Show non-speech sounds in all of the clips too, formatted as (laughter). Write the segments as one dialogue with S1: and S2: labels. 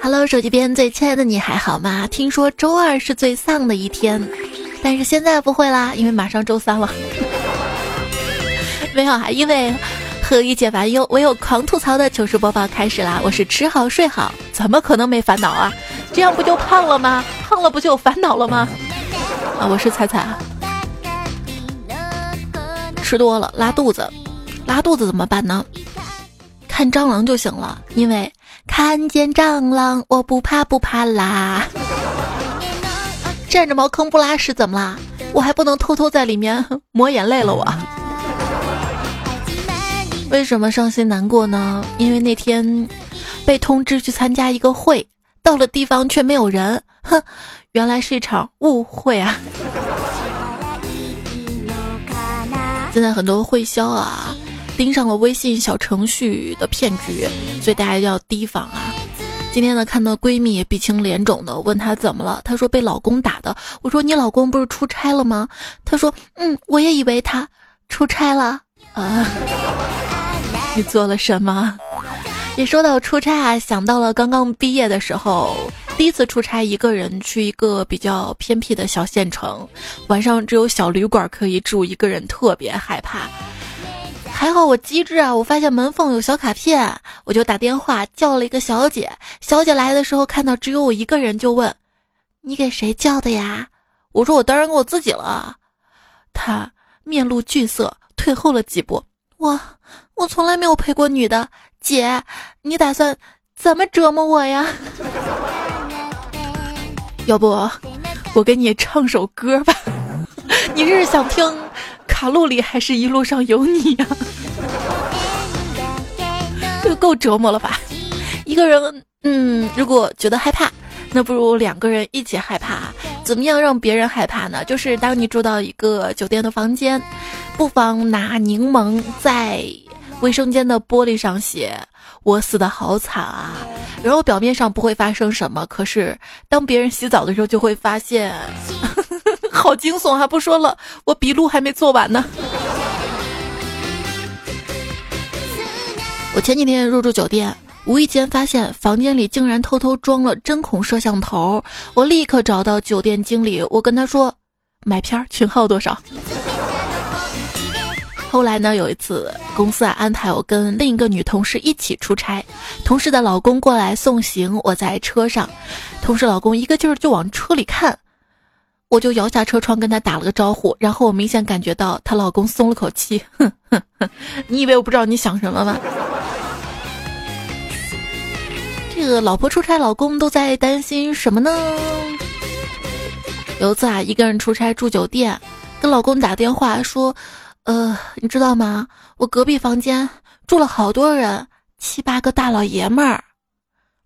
S1: Hello，手机边最亲爱的你还好吗？听说周二是最丧的一天，但是现在不会啦，因为马上周三了。(laughs) 没有啊，因为何以解烦忧，唯有狂吐槽的糗事播报开始啦！我是吃好睡好，怎么可能没烦恼啊？这样不就胖了吗？胖了不就有烦恼了吗？啊，我是彩彩啊。吃多了拉肚子，拉肚子怎么办呢？看蟑螂就行了，因为。看见蟑螂，我不怕不怕啦！占着茅坑不拉屎怎么啦？我还不能偷偷在里面抹眼泪了我？为什么伤心难过呢？因为那天被通知去参加一个会，到了地方却没有人，哼，原来是一场误会啊！(laughs) 现在很多会销啊。盯上了微信小程序的骗局，所以大家要提防啊！今天呢，看到闺蜜鼻青脸肿的，问她怎么了，她说被老公打的。我说你老公不是出差了吗？她说嗯，我也以为他出差了啊。(laughs) 你做了什么？一说到出差啊，想到了刚刚毕业的时候，第一次出差，一个人去一个比较偏僻的小县城，晚上只有小旅馆可以住，一个人特别害怕。还好我机智啊！我发现门缝有小卡片，我就打电话叫了一个小姐。小姐来的时候看到只有我一个人，就问：“你给谁叫的呀？”我说：“我当然给我自己了。”她面露惧色，退后了几步。我我从来没有陪过女的，姐，你打算怎么折磨我呀？(laughs) 要不我给你唱首歌吧？(laughs) 你这是想听？卡路里还是一路上有你呀，(laughs) 这够折磨了吧？一个人，嗯，如果觉得害怕，那不如两个人一起害怕。怎么样让别人害怕呢？就是当你住到一个酒店的房间，不妨拿柠檬在卫生间的玻璃上写“我死的好惨啊”，然后表面上不会发生什么，可是当别人洗澡的时候就会发现。(laughs) 好惊悚，还不说了，我笔录还没做完呢。我前几天入住酒店，无意间发现房间里竟然偷偷装了针孔摄像头，我立刻找到酒店经理，我跟他说买片群号多少。后来呢，有一次公司啊安排我跟另一个女同事一起出差，同事的老公过来送行，我在车上，同事老公一个劲儿就往车里看。我就摇下车窗跟他打了个招呼，然后我明显感觉到她老公松了口气。哼哼哼，你以为我不知道你想什么吗？这个老婆出差，老公都在担心什么呢？有一次啊，一个人出差住酒店，跟老公打电话说：“呃，你知道吗？我隔壁房间住了好多人，七八个大老爷们儿。”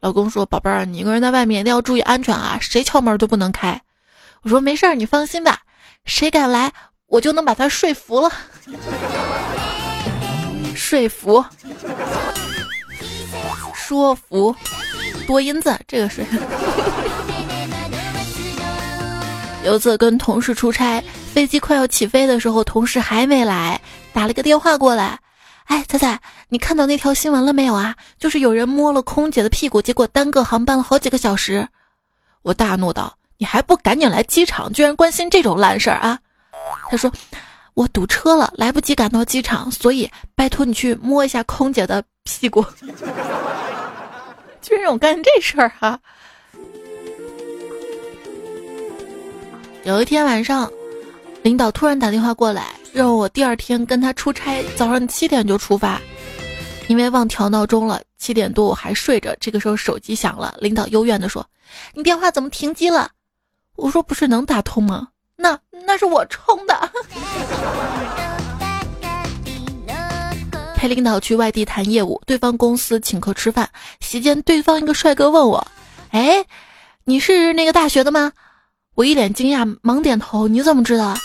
S1: 老公说：“宝贝儿，你一个人在外面一定要注意安全啊，谁敲门都不能开。”我说没事儿，你放心吧，谁敢来，我就能把他说服了。说服，说服，多音字，这个是。有次跟同事出差，飞机快要起飞的时候，同事还没来，打了个电话过来。哎，彩彩，你看到那条新闻了没有啊？就是有人摸了空姐的屁股，结果耽搁航班了好几个小时。我大怒道。你还不赶紧来机场，居然关心这种烂事儿啊！他说：“我堵车了，来不及赶到机场，所以拜托你去摸一下空姐的屁股。(laughs) ”居然让我干这事儿哈！有一天晚上，领导突然打电话过来，让我第二天跟他出差，早上七点就出发，因为忘调闹钟了。七点多我还睡着，这个时候手机响了，领导幽怨的说：“你电话怎么停机了？”我说不是能打通吗？那那是我充的。陪领导去外地谈业务，对方公司请客吃饭，席间对方一个帅哥问我：“哎，你是那个大学的吗？”我一脸惊讶，忙点头。你怎么知道？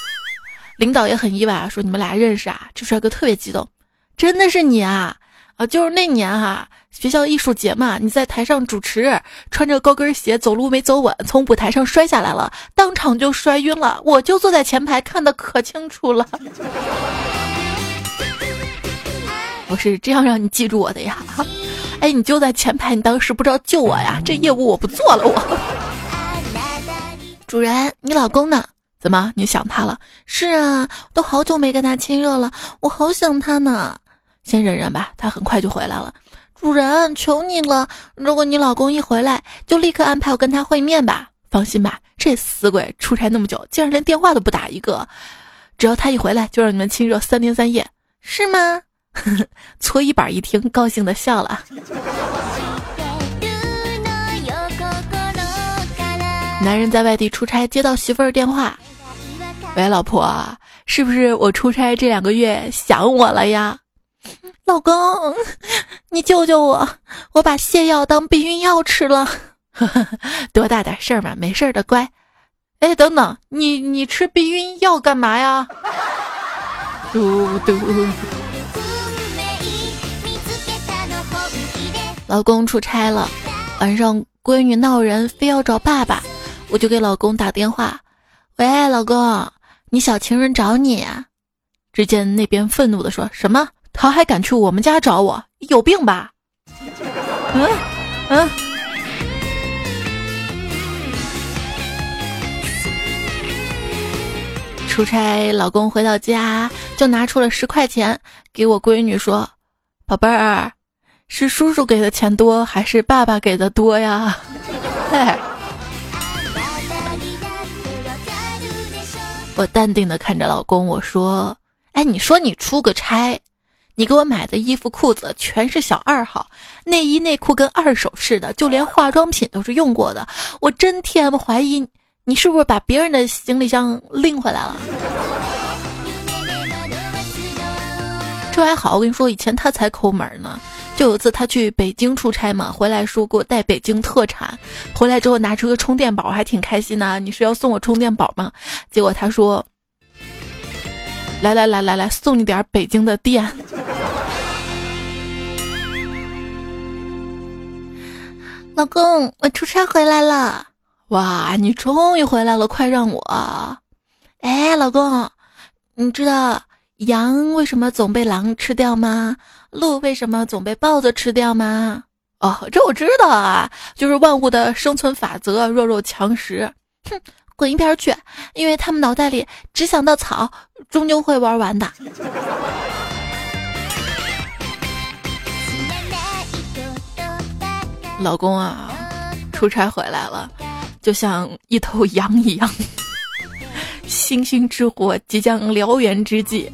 S1: 领导也很意外啊，说你们俩认识啊？这帅哥特别激动，真的是你啊！啊，就是那年哈，学校艺术节嘛，你在台上主持，穿着高跟鞋走路没走稳，从舞台上摔下来了，当场就摔晕了。我就坐在前排看的可清楚了。我是这样让你记住我的呀。哎，你就在前排，你当时不知道救我呀？这业务我不做了，我。主人，你老公呢？怎么你想他了？是啊，都好久没跟他亲热了，我好想他呢。先忍忍吧，他很快就回来了。主人，求你了，如果你老公一回来，就立刻安排我跟他会面吧。放心吧，这死鬼出差那么久，竟然连电话都不打一个。只要他一回来，就让你们亲热三天三夜，是吗？(laughs) 搓衣板一听，高兴的笑了。男人在外地出差，接到媳妇儿电话：“喂，老婆，是不是我出差这两个月想我了呀？”老公，你救救我！我把泻药当避孕药吃了。(laughs) 多大点事儿嘛，没事儿的，乖。哎，等等，你你吃避孕药干嘛呀？嘟嘟。老公出差了，晚上闺女闹人，非要找爸爸。我就给老公打电话，喂，老公，你小情人找你。只见那边愤怒的说：“什么？他还敢去我们家找我？有病吧？”嗯嗯。出差，老公回到家就拿出了十块钱给我闺女说：“宝贝儿，是叔叔给的钱多还是爸爸给的多呀？”嘿。(laughs) 我淡定的看着老公，我说：“哎，你说你出个差，你给我买的衣服裤子全是小二号，内衣内裤跟二手似的，就连化妆品都是用过的。我真 T M 怀疑你是不是把别人的行李箱拎回来了。”这还好，我跟你说，以前他才抠门呢。就有一次他去北京出差嘛，回来说给我带北京特产，回来之后拿出个充电宝，还挺开心的。你是要送我充电宝吗？结果他说：“来来来来来，送你点北京的电。”老公，我出差回来了。哇，你终于回来了，快让我。哎，老公，你知道羊为什么总被狼吃掉吗？鹿为什么总被豹子吃掉吗？哦，这我知道啊，就是万物的生存法则，弱肉强食。哼，滚一边去！因为他们脑袋里只想到草，终究会玩完的。老公啊，出差回来了，就像一头羊一样，星星之火即将燎原之际，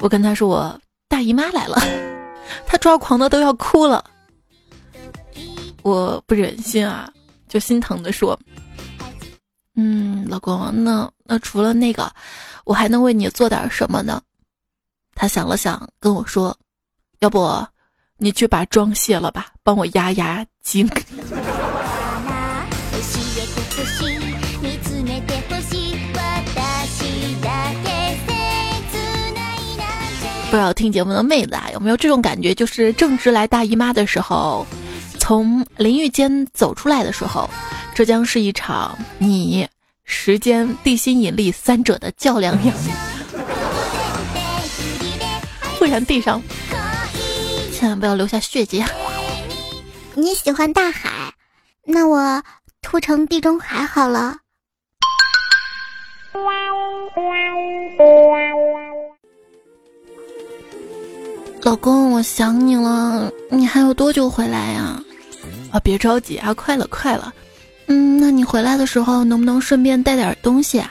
S1: 我跟他说我大姨妈来了。他抓狂的都要哭了，我不忍心啊，就心疼的说：“嗯，老公，那那除了那个，我还能为你做点什么呢？”他想了想，跟我说：“要不你去把妆卸了吧，帮我压压惊。(laughs) ”不知道听节目的妹子啊，有没有这种感觉？就是正值来大姨妈的时候，从淋浴间走出来的时候，这将是一场你、时间、地心引力三者的较量呀！不然地上千万不要留下血迹啊！
S2: 你喜欢大海，那我涂成地中海好了。
S1: 老公，我想你了，你还有多久回来呀？啊，别着急啊，快了，快了。嗯，那你回来的时候能不能顺便带点东西啊？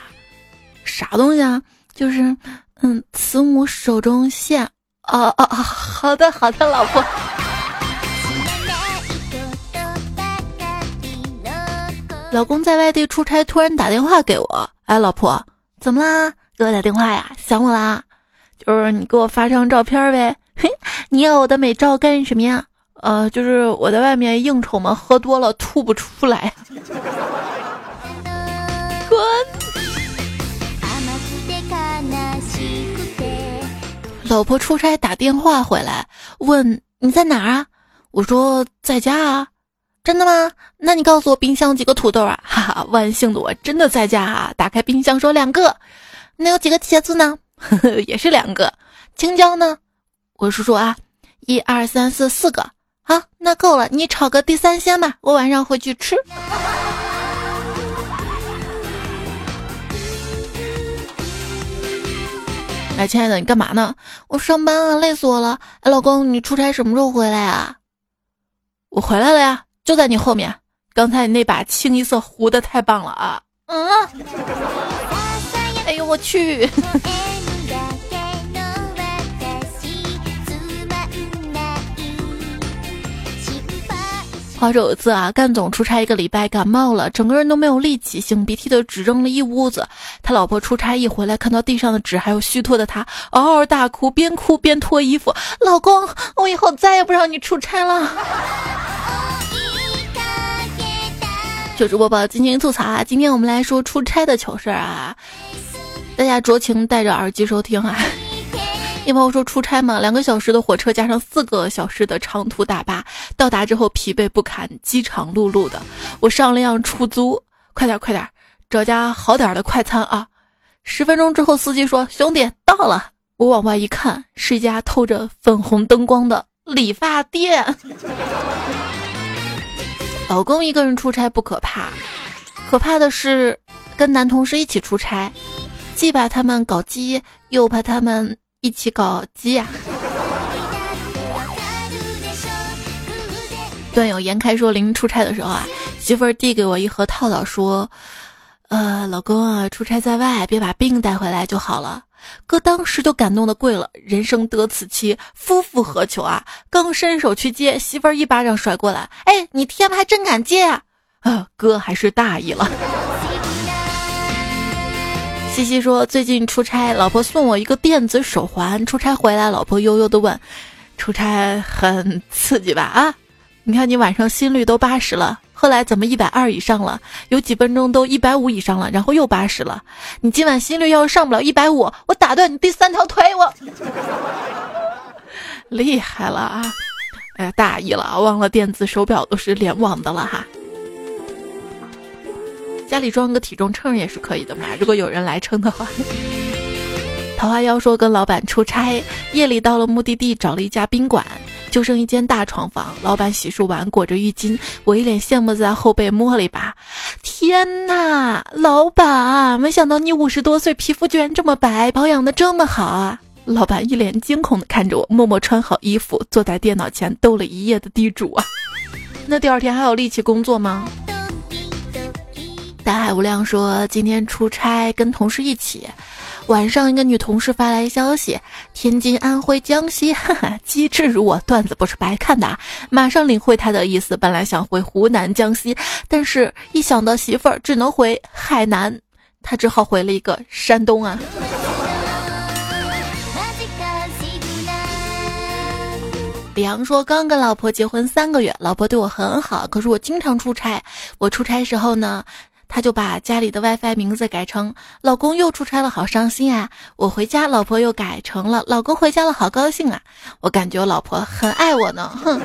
S1: 啥东西啊？就是，嗯，慈母手中线。哦哦哦！好的，好的，老婆。老公在外地出差，突然打电话给我。哎，老婆，怎么啦？给我打电话呀？想我啦？就是你给我发张照片呗。嘿，你要我的美照干什么呀？呃，就是我在外面应酬嘛，喝多了吐不出来。(laughs) 滚！老婆出差打电话回来，问你在哪儿啊？我说在家啊。真的吗？那你告诉我冰箱几个土豆啊？哈哈，万幸的我真的在家啊！打开冰箱说两个。那有几个茄子呢？(laughs) 也是两个。青椒呢？我叔叔啊，一二三四四个，好，那够了，你炒个地三鲜吧，我晚上回去吃。(laughs) 哎，亲爱的，你干嘛呢？我上班了，累死我了。哎，老公，你出差什么时候回来啊？我回来了呀，就在你后面。刚才你那把清一色糊的太棒了啊！嗯。哎呦我去！(laughs) 话说有一次啊，干总出差一个礼拜，感冒了，整个人都没有力气，擤鼻涕的只扔了一屋子。他老婆出差一回来，看到地上的纸还有虚脱的他，嗷嗷大哭，边哭边脱衣服。老公，我以后再也不让你出差了。糗事播报，今天吐槽啊！今天我们来说出差的糗事儿啊，大家酌情戴着耳机收听啊。一朋友说出差嘛，两个小时的火车加上四个小时的长途大巴，到达之后疲惫不堪，饥肠辘辘的。我上了辆出租，快点快点，找家好点的快餐啊！十分钟之后，司机说：“兄弟到了。”我往外一看，是一家透着粉红灯光的理发店。老公一个人出差不可怕，可怕的是跟男同事一起出差，既怕他们搞基，又怕他们。一起搞基呀！(laughs) 段友严开说，临出差的时候啊，媳妇儿递给我一盒套套，说：“呃，老公啊，出差在外，别把病带回来就好了。”哥当时就感动的跪了，人生得此妻，夫复何求啊！刚伸手去接，媳妇儿一巴掌甩过来，哎，你 T M 还真敢接啊！啊，哥还是大意了。西西说：“最近出差，老婆送我一个电子手环。出差回来，老婆悠悠的问：‘出差很刺激吧？’啊，你看你晚上心率都八十了，后来怎么一百二以上了？有几分钟都一百五以上了，然后又八十了。你今晚心率要是上不了一百五，我打断你第三条腿！我 (laughs) 厉害了啊！哎呀，大意了，忘了电子手表都是联网的了哈。”家里装个体重秤也是可以的嘛，如果有人来称的话。(laughs) 桃花妖说跟老板出差，夜里到了目的地，找了一家宾馆，就剩一间大床房。老板洗漱完裹着浴巾，我一脸羡慕在后背摸了一把。天呐，老板，没想到你五十多岁皮肤居然这么白，保养的这么好啊！老板一脸惊恐的看着我，默默穿好衣服，坐在电脑前斗了一夜的地主啊。(laughs) 那第二天还有力气工作吗？大海无量说：“今天出差，跟同事一起。晚上，一个女同事发来消息：天津、安徽、江西，哈哈，机智如我，段子不是白看的。马上领会他的意思。本来想回湖南、江西，但是一想到媳妇儿，只能回海南，他只好回了一个山东啊。”李阳说：“刚跟老婆结婚三个月，老婆对我很好，可是我经常出差。我出差时候呢？”他就把家里的 WiFi 名字改成“老公又出差了，好伤心啊！”我回家，老婆又改成了“老公回家了，好高兴啊！”我感觉我老婆很爱我呢，哼。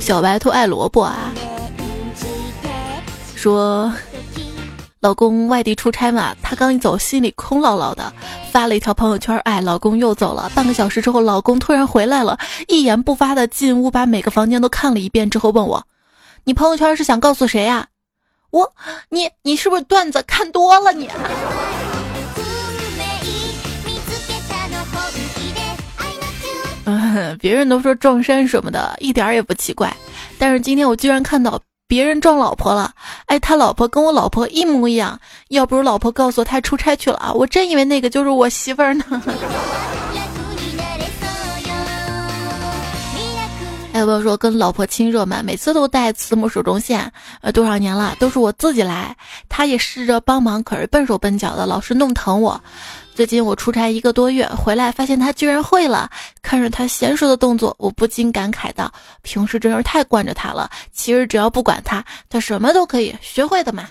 S1: 小白兔爱萝卜啊，说。老公外地出差嘛，他刚一走，心里空落落的，发了一条朋友圈，哎，老公又走了。半个小时之后，老公突然回来了，一言不发的进屋，把每个房间都看了一遍之后，问我：“你朋友圈是想告诉谁呀？”我，你，你是不是段子看多了你？嗯，别人都说撞衫什么的，一点也不奇怪，但是今天我居然看到。别人撞老婆了，哎，他老婆跟我老婆一模一样。要不是老婆告诉我他出差去了啊，我真以为那个就是我媳妇儿呢。还有朋友说跟老婆亲热嘛，每次都带慈母手中线，呃，多少年了都是我自己来，他也试着帮忙，可是笨手笨脚的，老是弄疼我。最近我出差一个多月回来，发现他居然会了。看着他娴熟的动作，我不禁感慨道：“平时真是太惯着他了。其实只要不管他，他什么都可以学会的嘛。”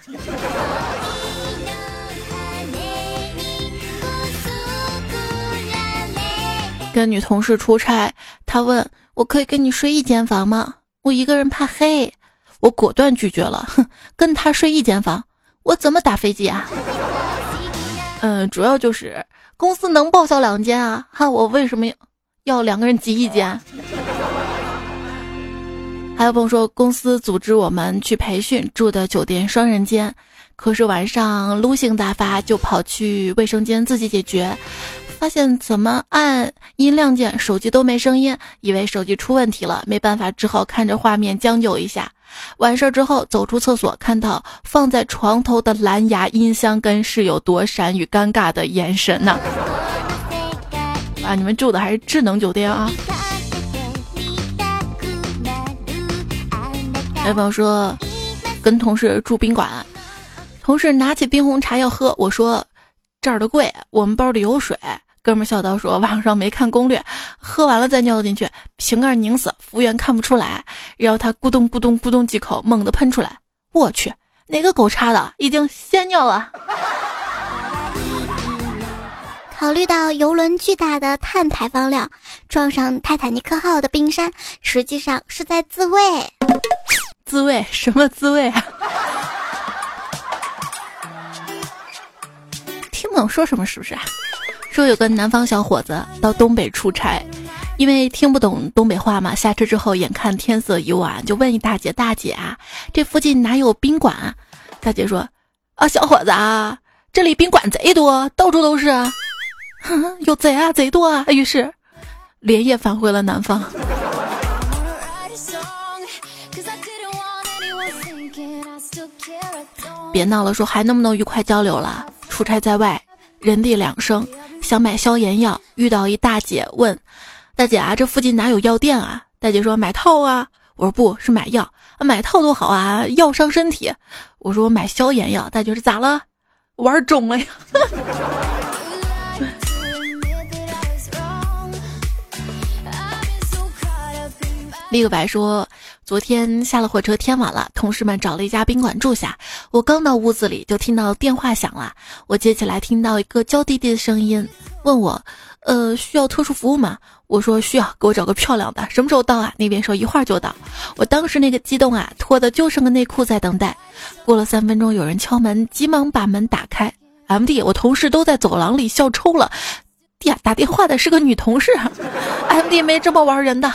S1: 跟女同事出差，他问我可以跟你睡一间房吗？我一个人怕黑，我果断拒绝了。哼，跟他睡一间房，我怎么打飞机啊？嗯，主要就是公司能报销两间啊，哈，我为什么要两个人挤一间？还有朋友说，公司组织我们去培训，住的酒店双人间，可是晚上撸性大发，就跑去卫生间自己解决，发现怎么按音量键，手机都没声音，以为手机出问题了，没办法，只好看着画面将就一下。完事儿之后走出厕所，看到放在床头的蓝牙音箱，跟室友躲闪与尴尬的眼神呢。啊，你们住的还是智能酒店啊？有朋友说，跟同事住宾馆，同事拿起冰红茶要喝，我说这儿的贵，我们包里有水。哥们笑道说，网上没看攻略，喝完了再尿进去，瓶盖拧死，服务员看不出来，然后他咕咚咕咚咕咚几口，猛地喷出来，我去，哪个狗叉的，已经先尿了。
S2: 考虑到游轮巨大的碳排放量，撞上泰坦尼克号的冰山，实际上是在自卫。
S1: 自卫什么自卫啊？(laughs) 听不懂说什么是不是？说有个南方小伙子到东北出差，因为听不懂东北话嘛，下车之后眼看天色已晚，就问一大姐：“大姐啊，这附近哪有宾馆？”大姐说：“啊，小伙子啊，这里宾馆贼多，到处都是。(laughs) 有贼啊，贼多啊。”于是连夜返回了南方。别闹了，说还能不能愉快交流了？出差在外，人地两生，想买消炎药，遇到一大姐问：“大姐啊，这附近哪有药店啊？”大姐说：“买套啊。”我说：“不是买药，买套多好啊，药伤身体。”我说：“我买消炎药。”大姐说：“咋了？玩肿了呀？” (laughs) 立个白说。昨天下了火车，天晚了，同事们找了一家宾馆住下。我刚到屋子里，就听到电话响了。我接起来，听到一个娇滴滴的声音，问我：“呃，需要特殊服务吗？”我说：“需要，给我找个漂亮的。什么时候到啊？”那边说：“一会儿就到。”我当时那个激动啊，脱的就剩个内裤在等待。过了三分钟，有人敲门，急忙把门打开。M D，我同事都在走廊里笑抽了。呀，打电话的是个女同事。(laughs) M D 没这么玩人的。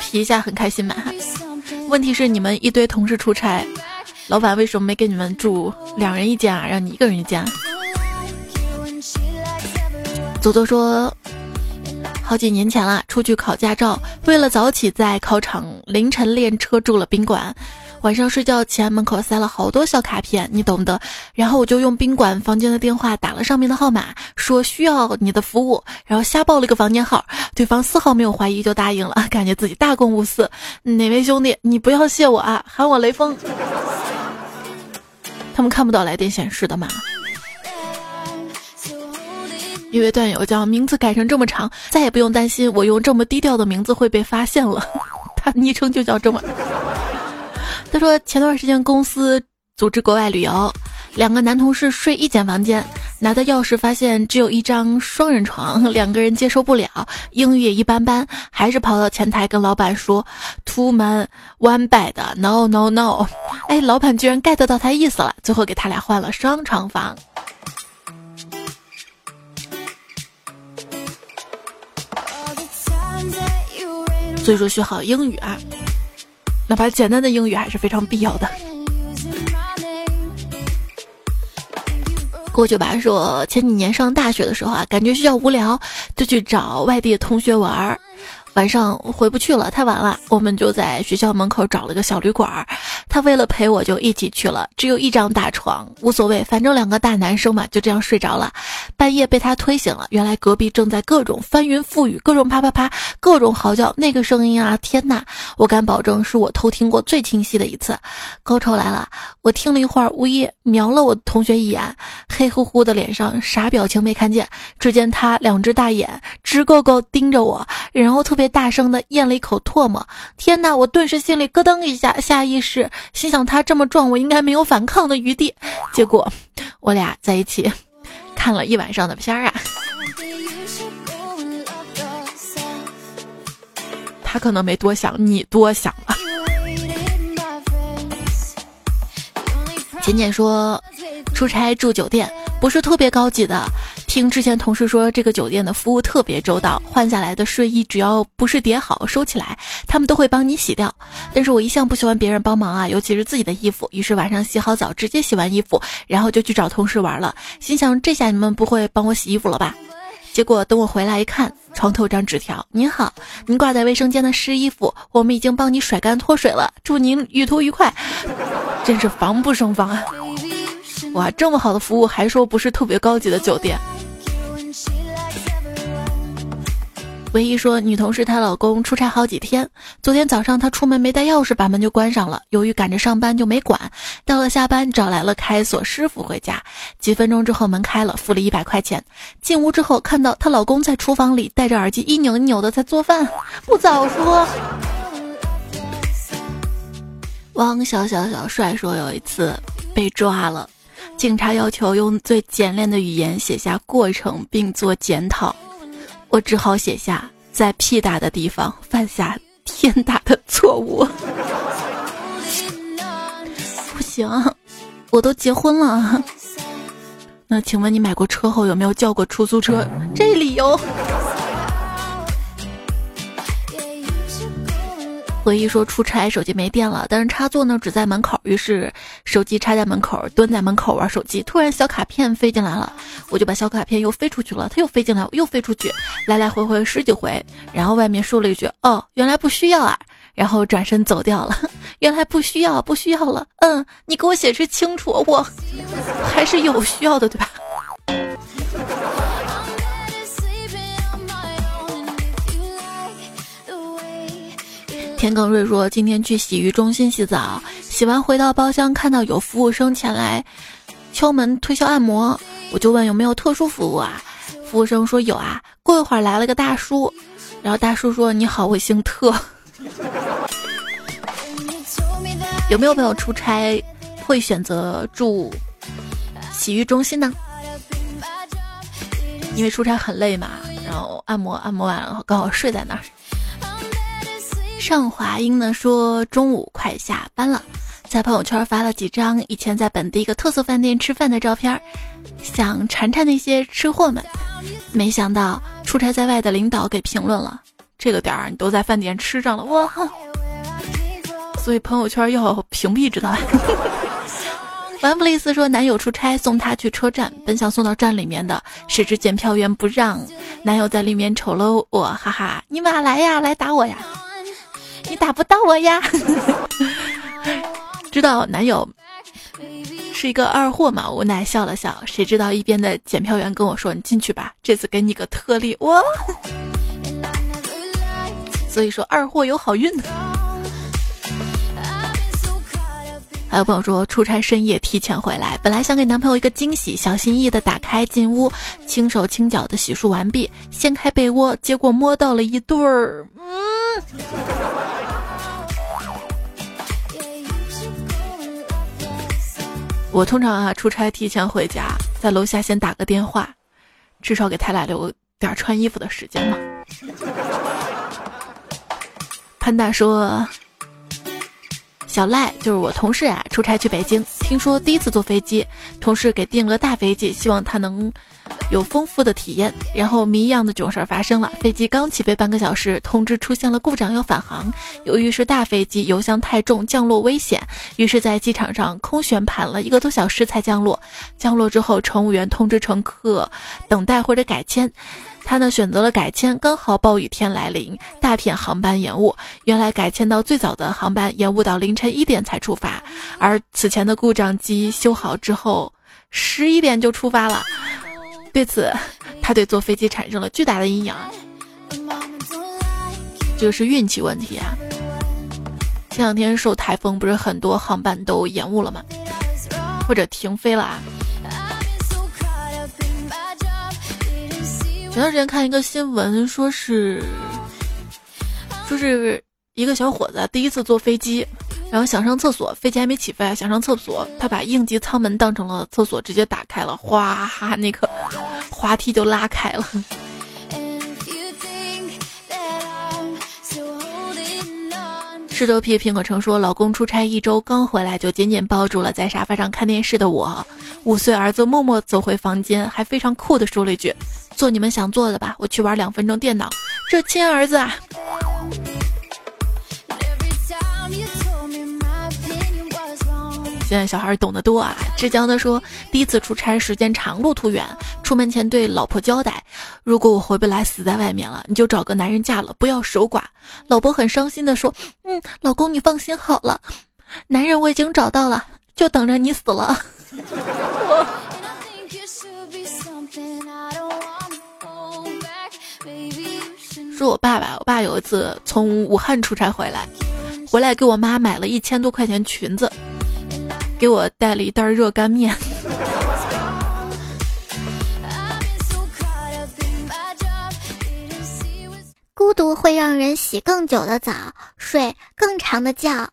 S1: 皮一下很开心嘛？问题是你们一堆同事出差，老板为什么没给你们住两人一间啊？让你一个人一间？左左说，好几年前了，出去考驾照，为了早起，在考场凌晨练车，住了宾馆。晚上睡觉前，门口塞了好多小卡片，你懂的。然后我就用宾馆房间的电话打了上面的号码，说需要你的服务，然后瞎报了个房间号。对方丝毫没有怀疑就答应了，(laughs) 感觉自己大公无私。哪位兄弟，你不要谢我啊，喊我雷锋。他们看不到来电显示的吗？一位段友叫名字改成这么长，再也不用担心我用这么低调的名字会被发现了。(laughs) 他昵称就叫这么。他说前段时间公司组织国外旅游，两个男同事睡一间房间，拿到钥匙发现只有一张双人床，两个人接受不了，英语也一般般，还是跑到前台跟老板说，two man one bed，no no no，(laughs) 哎，老板居然 get 到他意思了，最后给他俩换了双床房。所以说学好英语啊。哪怕简单的英语还是非常必要的。过去吧，说前几年上大学的时候啊，感觉学校无聊，就去找外地的同学玩儿。晚上回不去了，太晚了，我们就在学校门口找了个小旅馆。他为了陪我，就一起去了。只有一张大床，无所谓，反正两个大男生嘛，就这样睡着了。半夜被他推醒了，原来隔壁正在各种翻云覆雨，各种啪啪啪，各种嚎叫。那个声音啊，天呐，我敢保证是我偷听过最清晰的一次。高潮来了，我听了一会儿，无意瞄了我同学一眼，黑乎乎的脸上啥表情没看见，只见他两只大眼直勾勾盯着我，然后特别。别大声的咽了一口唾沫，天哪！我顿时心里咯噔一下，下意识心想他这么壮，我应该没有反抗的余地。结果我俩在一起看了一晚上的片儿啊。他可能没多想，你多想了。浅浅说，出差住酒店。不是特别高级的。听之前同事说，这个酒店的服务特别周到，换下来的睡衣只要不是叠好收起来，他们都会帮你洗掉。但是我一向不喜欢别人帮忙啊，尤其是自己的衣服。于是晚上洗好澡，直接洗完衣服，然后就去找同事玩了。心想这下你们不会帮我洗衣服了吧？结果等我回来一看，床头张纸条：“您好，您挂在卫生间的湿衣服，我们已经帮你甩干脱水了，祝您旅途愉快。”真是防不胜防啊！哇，这么好的服务，还说不是特别高级的酒店。唯一说，女同事她老公出差好几天，昨天早上她出门没带钥匙，把门就关上了。由于赶着上班，就没管。到了下班，找来了开锁师傅回家。几分钟之后，门开了，付了一百块钱。进屋之后，看到她老公在厨房里戴着耳机，一扭一扭的在做饭。不早说。汪小小小帅说，有一次被抓了，警察要求用最简练的语言写下过程并做检讨。我只好写下，在屁大的地方犯下天大的错误。(laughs) 不行，我都结婚了。(laughs) 那请问你买过车后有没有叫过出租车？这理由。回忆说出差手机没电了，但是插座呢只在门口，于是手机插在门口，蹲在门口玩手机。突然小卡片飞进来了，我就把小卡片又飞出去了，它又飞进来，又飞出去，来来回回十几回。然后外面说了一句：“哦，原来不需要啊。”然后转身走掉了。(laughs) 原来不需要，不需要了。嗯，你给我解释清楚，我还是有需要的，对吧？田耿瑞说：“今天去洗浴中心洗澡，洗完回到包厢，看到有服务生前来敲门推销按摩，我就问有没有特殊服务啊？服务生说有啊。过一会儿来了个大叔，然后大叔说：你好，我姓特。有没有朋友出差会选择住洗浴中心呢？因为出差很累嘛，然后按摩按摩完了刚好睡在那儿。”上华英呢说中午快下班了，在朋友圈发了几张以前在本地一个特色饭店吃饭的照片，想馋馋那些吃货们。没想到出差在外的领导给评论了：“这个点儿你都在饭店吃上了，哇！”所以朋友圈要屏蔽，知道吧？完布利斯说男友出差送她去车站，本想送到站里面的，谁知检票员不让，男友在里面瞅了我，哈哈，你妈来呀，来打我呀！你打不到我呀！(laughs) 知道男友是一个二货嘛？无奈笑了笑。谁知道一边的检票员跟我说：“你进去吧，这次给你个特例。”哇！所以说二货有好运。还有朋友说出差深夜提前回来，本来想给男朋友一个惊喜，小心翼翼的打开进屋，轻手轻脚的洗漱完毕，掀开被窝，结果摸到了一对儿，嗯。我通常啊出差提前回家，在楼下先打个电话，至少给他俩留点穿衣服的时间嘛。潘大说：“小赖就是我同事啊，出差去北京，听说第一次坐飞机，同事给订了大飞机，希望他能。”有丰富的体验，然后谜一样的囧事儿发生了。飞机刚起飞半个小时，通知出现了故障，要返航。由于是大飞机，油箱太重，降落危险，于是，在机场上空悬盘了一个多小时才降落。降落之后，乘务员通知乘客等待或者改签，他呢选择了改签。刚好暴雨天来临，大片航班延误。原来改签到最早的航班延误到凌晨一点才出发，而此前的故障机修好之后，十一点就出发了。对此，他对坐飞机产生了巨大的阴影。这个是运气问题啊！前两天受台风，不是很多航班都延误了吗？或者停飞了啊？前段时间看一个新闻，说是，说是一个小伙子第一次坐飞机。然后想上厕所，飞机还没起飞，想上厕所，他把应急舱门当成了厕所，直接打开了，哗，那个滑梯就拉开了。石头皮苹果城说，老公出差一周刚回来，就紧紧抱住了在沙发上看电视的我。五岁儿子默默走回房间，还非常酷的说了一句：“做你们想做的吧，我去玩两分钟电脑。”这亲儿子啊！现在小孩懂得多啊！浙江的说，第一次出差时间长，路途远，出门前对老婆交代：如果我回不来，死在外面了，你就找个男人嫁了，不要守寡。老婆很伤心的说：“嗯，老公你放心好了，男人我已经找到了，就等着你死了。(laughs) 说我爸爸，我爸有一次从武汉出差回来，回来给我妈买了一千多块钱裙子。给我带了一袋热干面。
S2: 孤独会让人洗更久的澡，睡更长的觉。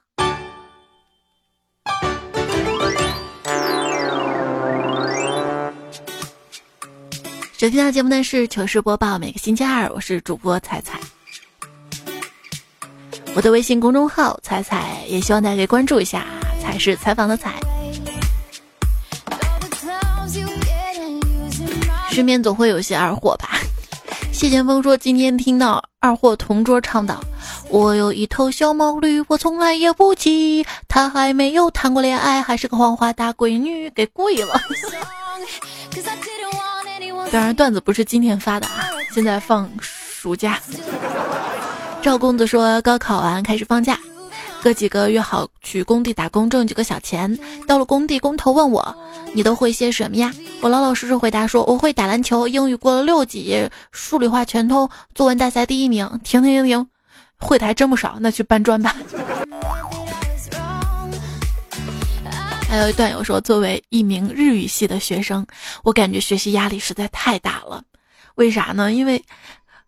S1: 收听到节目呢是糗事播报，每个星期二，我是主播彩彩。我的微信公众号彩彩，也希望大家可以关注一下。才是采访的彩。身边总会有些二货吧。谢剑锋说，今天听到二货同桌唱道：“我有一头小毛驴，我从来也不骑，他还没有谈过恋爱，还是个黄花大闺女，给跪了。当然，段子不是今天发的啊，现在放暑假。赵公子说，高考完开始放假。哥几个约好去工地打工，挣几个小钱。到了工地，工头问我：“你都会些什么呀？”我老老实实回答说：“我会打篮球，英语过了六级，数理化全通，作文大赛第一名。”停停停停，会的还真不少，那去搬砖吧。(laughs) 还有一段友说：“作为一名日语系的学生，我感觉学习压力实在太大了。为啥呢？因为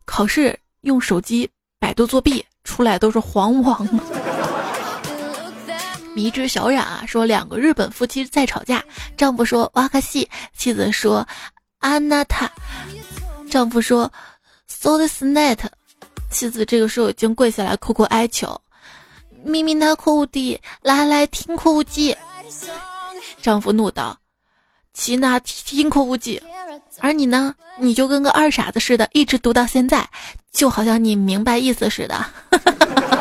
S1: 考试用手机百度作弊，出来都是黄网。”迷之小冉啊，说两个日本夫妻在吵架，丈夫说哇卡西，妻子说安娜塔，丈夫说 so this net，妻子这个时候已经跪下来苦苦哀求，咪咪那哭地来来听哭唧，丈夫怒道，齐那听哭唧，而你呢，你就跟个二傻子似的，一直读到现在，就好像你明白意思似的。哈哈哈哈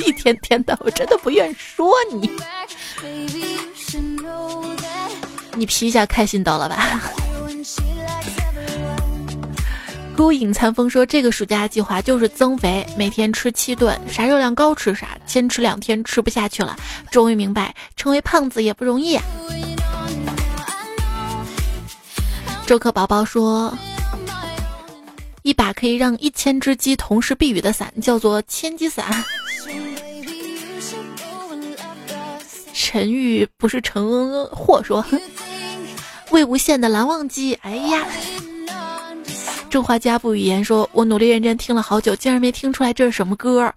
S1: 一天天的，我真的不愿说你。你皮一下开心到了吧？孤影残风说，这个暑假计划就是增肥，每天吃七顿，啥热量高吃啥，坚持两天吃不下去了，终于明白成为胖子也不容易。周克宝宝说，一把可以让一千只鸡同时避雨的伞，叫做千机伞。陈玉不是陈货说，(laughs) 魏无羡的蓝忘机。哎呀，中华家不语言说，我努力认真听了好久，竟然没听出来这是什么歌，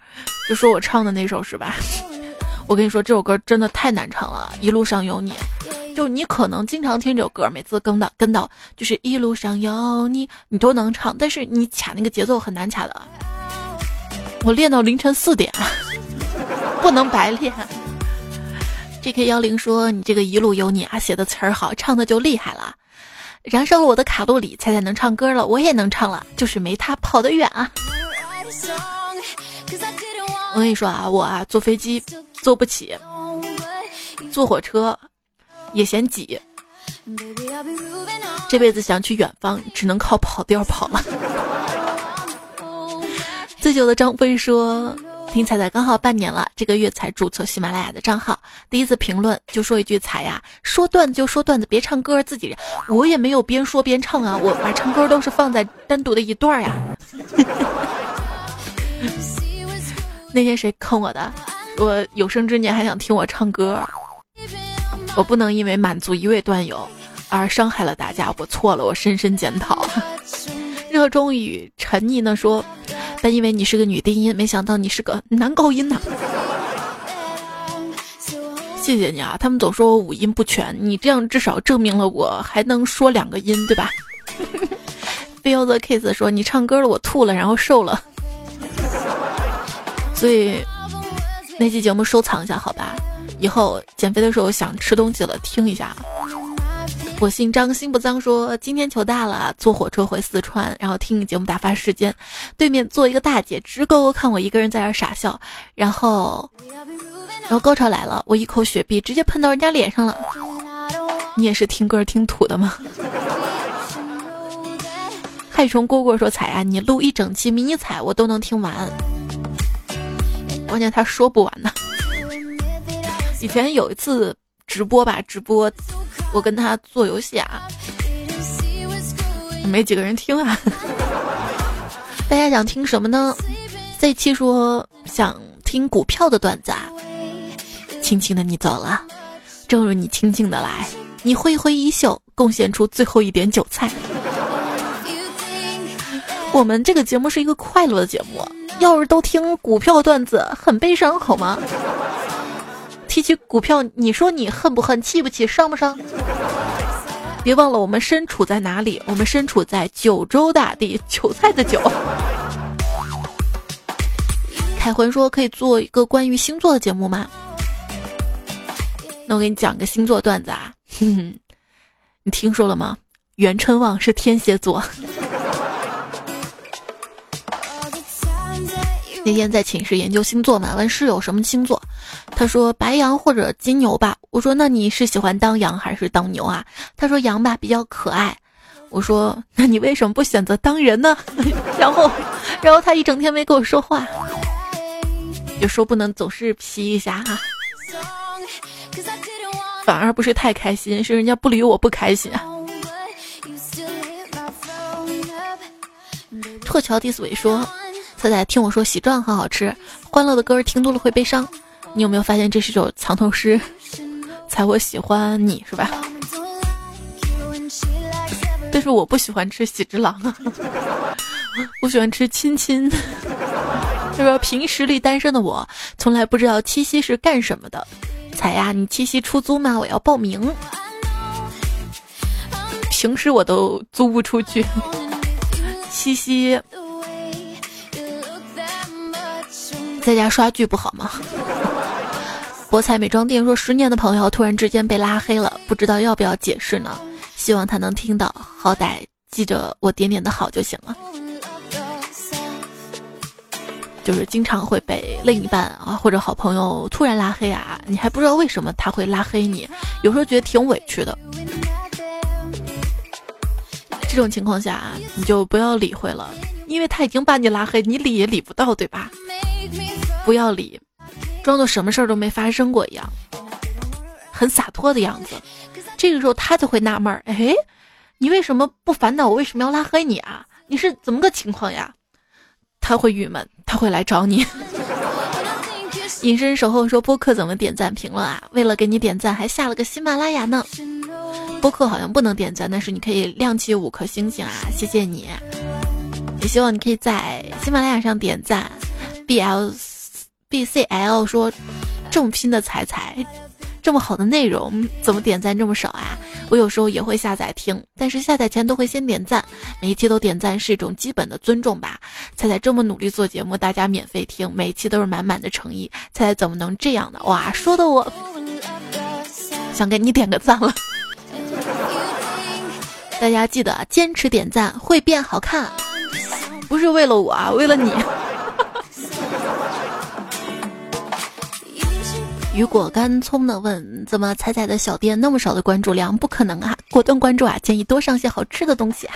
S1: 就说我唱的那首是吧？(laughs) 我跟你说，这首歌真的太难唱了，《一路上有你》。就你可能经常听这首歌，每次跟到跟到就是一路上有你，你都能唱，但是你卡那个节奏很难卡的。我练到凌晨四点，(laughs) 不能白练。J.K. 幺零说：“你这个一路有你啊，写的词儿好，唱的就厉害了，燃烧了我的卡路里，彩彩能唱歌了，我也能唱了，就是没他跑得远啊。”我跟你说啊，我啊坐飞机坐不起，坐火车也嫌挤，这辈子想去远方，只能靠跑调跑了。(laughs) 醉酒的张飞说。听彩彩刚好半年了，这个月才注册喜马拉雅的账号，第一次评论就说一句：“彩呀，说段子就说段子，别唱歌自己。”我也没有边说边唱啊，我把唱歌都是放在单独的一段呀。(laughs) 那天谁坑我的？我有生之年还想听我唱歌，我不能因为满足一位段友而伤害了大家，我错了，我深深检讨。(laughs) 热衷于沉溺呢说。本以为你是个女低音，没想到你是个男高音呐！谢谢你啊，他们总说我五音不全，你这样至少证明了我还能说两个音，对吧？Feel the kiss 说你唱歌了，我吐了，然后瘦了，所以那期节目收藏一下，好吧？以后减肥的时候想吃东西了，听一下。我姓张，心不脏，说今天求大了，坐火车回四川，然后听你节目打发时间。对面坐一个大姐，直勾勾看我一个人在这傻笑，然后，然后高潮来了，我一口雪碧直接喷到人家脸上了。你也是听歌听土的吗？(laughs) 害虫蝈蝈说：“彩啊，你录一整期迷你彩，我都能听完。关键他说不完呢。以前有一次直播吧，直播我跟他做游戏啊，没几个人听啊。(laughs) 大家想听什么呢？这期说想听股票的段子啊。轻轻的你走了，正如你轻轻的来。”你挥挥衣袖，贡献出最后一点韭菜。我们这个节目是一个快乐的节目，要是都听股票段子，很悲伤，好吗？提起股票，你说你恨不恨、气不气、伤不伤？别忘了，我们身处在哪里？我们身处在九州大地，韭菜的韭。凯魂说：“可以做一个关于星座的节目吗？”那我给你讲个星座段子啊。哼哼，你听说了吗？袁春旺是天蝎座。那天在寝室研究星座嘛，问室友什么星座，他说白羊或者金牛吧。我说那你是喜欢当羊还是当牛啊？他说羊吧比较可爱。我说那你为什么不选择当人呢？(laughs) 然后，然后他一整天没跟我说话，就说不能总是皮一下哈。反而不是太开心，是人家不理我不开心。撤桥第四尾说：“彩彩，听我说，喜状很好吃，欢乐的歌听多了会悲伤。你有没有发现这是首藏头诗？才我喜欢你是吧？(laughs) 但是我不喜欢吃喜之郎啊，(laughs) 我喜欢吃亲亲。他说平实力单身的我，从来不知道七夕是干什么的。”彩呀，你七夕出租吗？我要报名。平时我都租不出去，(laughs) 七夕在家刷剧不好吗？(laughs) 博彩美妆店说，十年的朋友突然之间被拉黑了，不知道要不要解释呢？希望他能听到，好歹记着我点点的好就行了。就是经常会被另一半啊或者好朋友突然拉黑啊，你还不知道为什么他会拉黑你，有时候觉得挺委屈的。这种情况下，你就不要理会了，因为他已经把你拉黑，你理也理不到，对吧？不要理，装作什么事儿都没发生过一样，很洒脱的样子。这个时候他就会纳闷儿，哎，你为什么不烦恼？我为什么要拉黑你啊？你是怎么个情况呀？他会郁闷，他会来找你。(laughs) 隐身守候说播客怎么点赞评论啊？为了给你点赞，还下了个喜马拉雅呢。播客好像不能点赞，但是你可以亮起五颗星星啊！谢谢你，也希望你可以在喜马拉雅上点赞。B L B C L 说这么拼的彩彩。这么好的内容，怎么点赞这么少啊？我有时候也会下载听，但是下载前都会先点赞，每一期都点赞是一种基本的尊重吧。彩彩这么努力做节目，大家免费听，每一期都是满满的诚意，彩彩怎么能这样呢？哇，说的我想给你点个赞了。(laughs) 大家记得坚持点赞，会变好看，不是为了我啊，(laughs) 为了你。(laughs) 雨果干葱的问：“怎么彩彩的小店那么少的关注量？不可能啊！果断关注啊！建议多上些好吃的东西啊！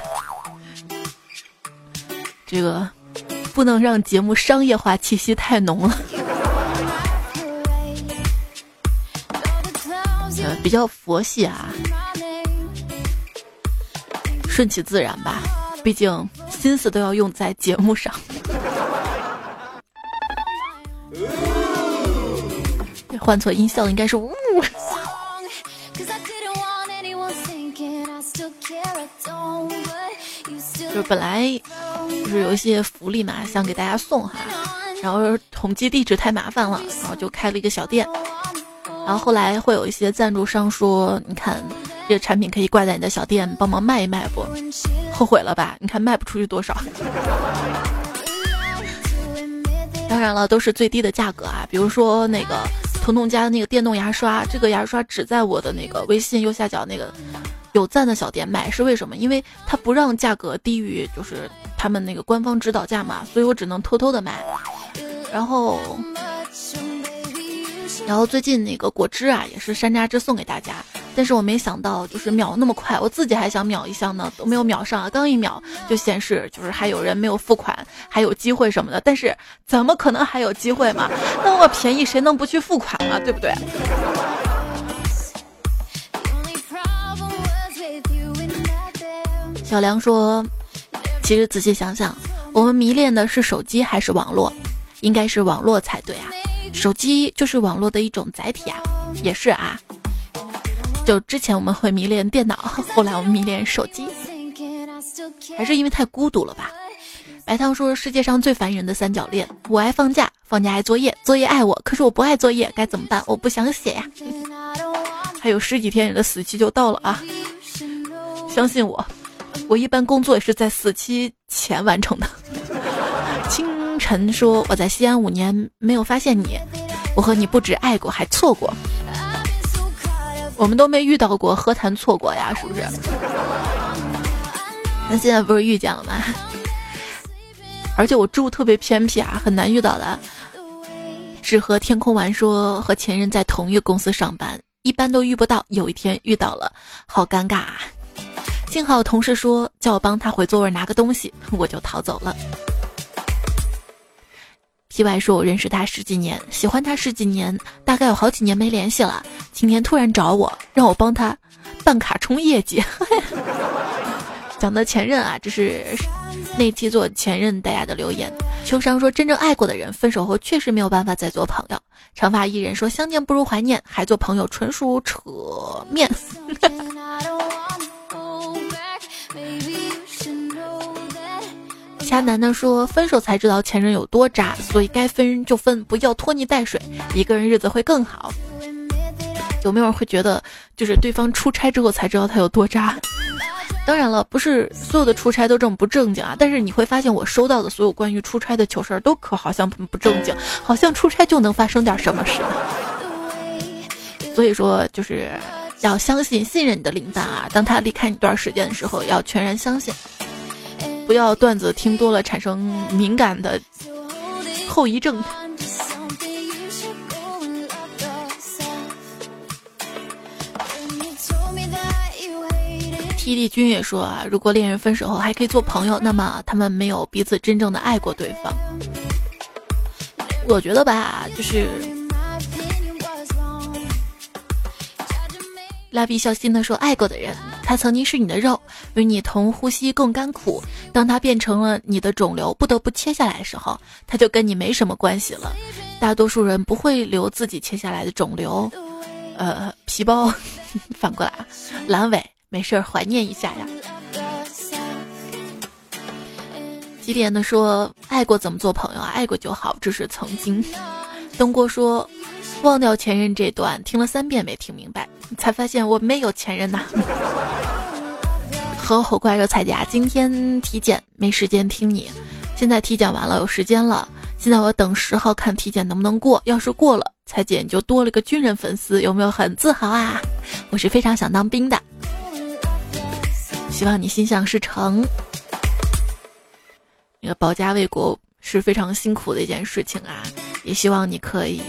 S1: 这个不能让节目商业化气息太浓了，(laughs) 呃，比较佛系啊，顺其自然吧，毕竟心思都要用在节目上。”换错音效应该是呜。就是本来就是有一些福利嘛，想给大家送哈，然后统计地址太麻烦了，然后就开了一个小店。然后后来会有一些赞助商说：“你看这个产品可以挂在你的小店，帮忙卖一卖不？”后悔了吧？你看卖不出去多少。当然了，都是最低的价格啊。比如说那个彤彤家的那个电动牙刷，这个牙刷只在我的那个微信右下角那个有赞的小店买，是为什么？因为它不让价格低于就是他们那个官方指导价嘛，所以我只能偷偷的买。然后。然后最近那个果汁啊，也是山楂汁送给大家，但是我没想到就是秒那么快，我自己还想秒一箱呢，都没有秒上啊，刚一秒就显示就是还有人没有付款，还有机会什么的，但是怎么可能还有机会嘛？那么便宜谁能不去付款嘛？对不对？小梁说，其实仔细想想，我们迷恋的是手机还是网络？应该是网络才对啊。手机就是网络的一种载体啊，也是啊。就之前我们会迷恋电脑，(laughs) 后来我们迷恋手机，还是因为太孤独了吧？白糖说世界上最烦人的三角恋：我爱放假，放假爱作业，作业爱我，可是我不爱作业，该怎么办？我不想写呀。还有十几天，你的死期就到了啊！相信我，我一般工作也是在死期前完成的。清晨说：“我在西安五年没有发现你，我和你不止爱过，还错过。我们都没遇到过，何谈错过呀？是不是？那现在不是遇见了吗？而且我住特别偏僻啊，很难遇到的。只和天空玩说和前任在同一个公司上班，一般都遇不到。有一天遇到了，好尴尬啊！幸好同事说叫我帮他回座位拿个东西，我就逃走了。”意外说：“我认识他十几年，喜欢他十几年，大概有好几年没联系了。今天突然找我，让我帮他办卡冲业绩。(laughs) 讲的前任啊，这是那期做前任大家的留言。秋商说：真正爱过的人，分手后确实没有办法再做朋友。长发艺人说：相见不如怀念，还做朋友纯属扯面。(laughs) ”渣男的说：“分手才知道前任有多渣，所以该分就分，不要拖泥带水，一个人日子会更好。”有没有人会觉得，就是对方出差之后才知道他有多渣？当然了，不是所有的出差都这么不正经啊。但是你会发现，我收到的所有关于出差的糗事儿，都可好像不正经，好像出差就能发生点什么似的。所以说，就是要相信、信任你的领班啊。当他离开你一段时间的时候，要全然相信。不要段子听多了产生敏感的后遗症。T D 君也说啊，如果恋人分手后还可以做朋友，那么他们没有彼此真正的爱过对方。我觉得吧，就是。蜡笔小新的说：“爱过的人，他曾经是你的肉，与你同呼吸共甘苦。当他变成了你的肿瘤，不得不切下来的时候，他就跟你没什么关系了。大多数人不会留自己切下来的肿瘤，呃，皮包。(laughs) 反过来啊，阑尾没事，怀念一下呀。”几点的说：“爱过怎么做朋友啊？爱过就好，只是曾经。”东郭说。忘掉前任这段听了三遍没听明白，才发现我没有前任呐。和火怪热彩甲今天体检没时间听你，现在体检完了有时间了。现在我等十号看体检能不能过，要是过了，彩姐你就多了个军人粉丝，有没有很自豪啊？(laughs) 我是非常想当兵的，希望你心想事成。那个保家卫国是非常辛苦的一件事情啊，也希望你可以。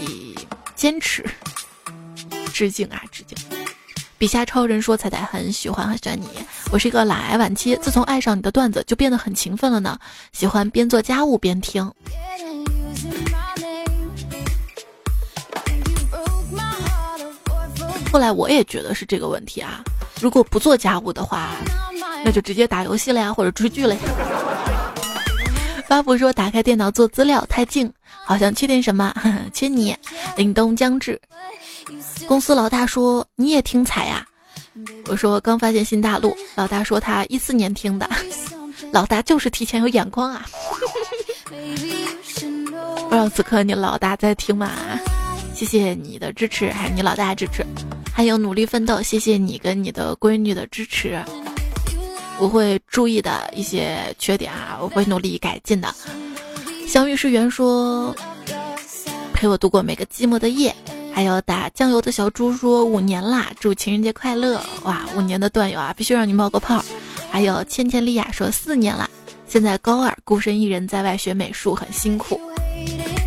S1: 坚持，致敬啊，致敬！笔下超人说：“彩彩很喜欢很喜欢你，我是一个懒癌晚期，自从爱上你的段子，就变得很勤奋了呢。喜欢边做家务边听。后来我也觉得是这个问题啊，如果不做家务的话，那就直接打游戏了呀，或者追剧了呀。”发布说：“打开电脑做资料太静，好像缺点什么，(laughs) 缺你。”凛冬将至，公司老大说：“你也听彩呀？”我说：“刚发现新大陆。”老大说：“他一四年听的。(laughs) ”老大就是提前有眼光啊！不知道此刻你老大在听吗？谢谢你的支持，还有你老大支持，还有努力奋斗，谢谢你跟你的闺女的支持。我会注意的一些缺点啊，我会努力改进的。相遇是缘说陪我度过每个寂寞的夜。还有打酱油的小猪说五年啦，祝情人节快乐！哇，五年的段友啊，必须让你冒个泡。还有千千丽雅说四年啦，现在高二，孤身一人在外学美术，很辛苦，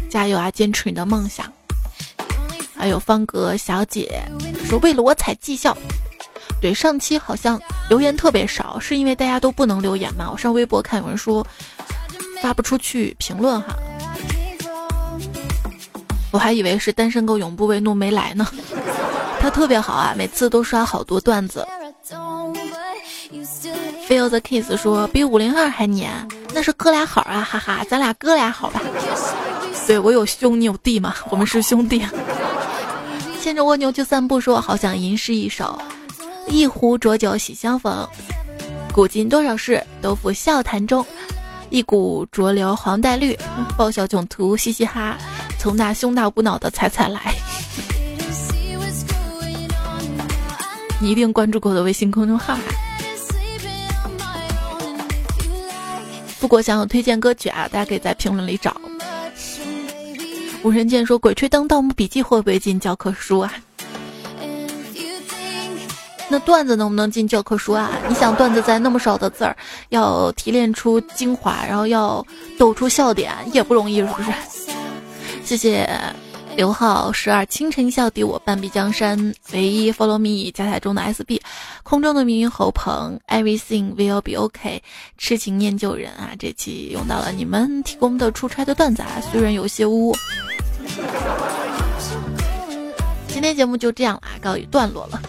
S1: 加油啊，坚持你的梦想。还有方格小姐说为了我踩绩效。对，上期好像留言特别少，是因为大家都不能留言吗？我上微博看有人说发不出去评论哈。我还以为是单身狗永不为怒没来呢，他特别好啊，每次都刷好多段子。Feel the kiss 说比五零二还黏，那是哥俩好啊，哈哈，咱俩哥俩好吧？对我有兄你有弟嘛，我们是兄弟。牵着蜗牛去散步说好想吟诗一首，一壶浊酒喜相逢，古今多少事，都付笑谈中。一股浊流黄带绿，抱小囧途嘻嘻哈，从那胸大无脑的彩彩来。你一定关注过我的微信公众号。不过想有推荐歌曲啊，大家可以在评论里找。无人见说《鬼吹灯》《盗墓笔记》会不会进教科书啊？那段子能不能进教科书啊？你想段子在那么少的字儿，要提炼出精华，然后要抖出笑点，也不容易，是不是？谢谢刘浩十二清晨笑抵我半壁江山，唯一 follow me 加载中的 SB，空中的迷云侯鹏，everything will be OK，痴情念旧人啊！这期用到了你们提供的出差的段子啊，虽然有些污。今天节目就这样啦，告一段落了。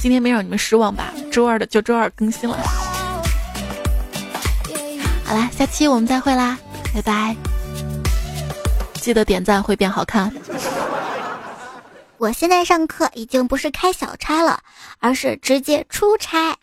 S1: 今天没让你们失望吧？周二的就周二更新了。好啦，下期我们再会啦，拜拜！记得点赞会变好看。(laughs)
S2: 我现在上课已经不是开小差了，而是直接出差。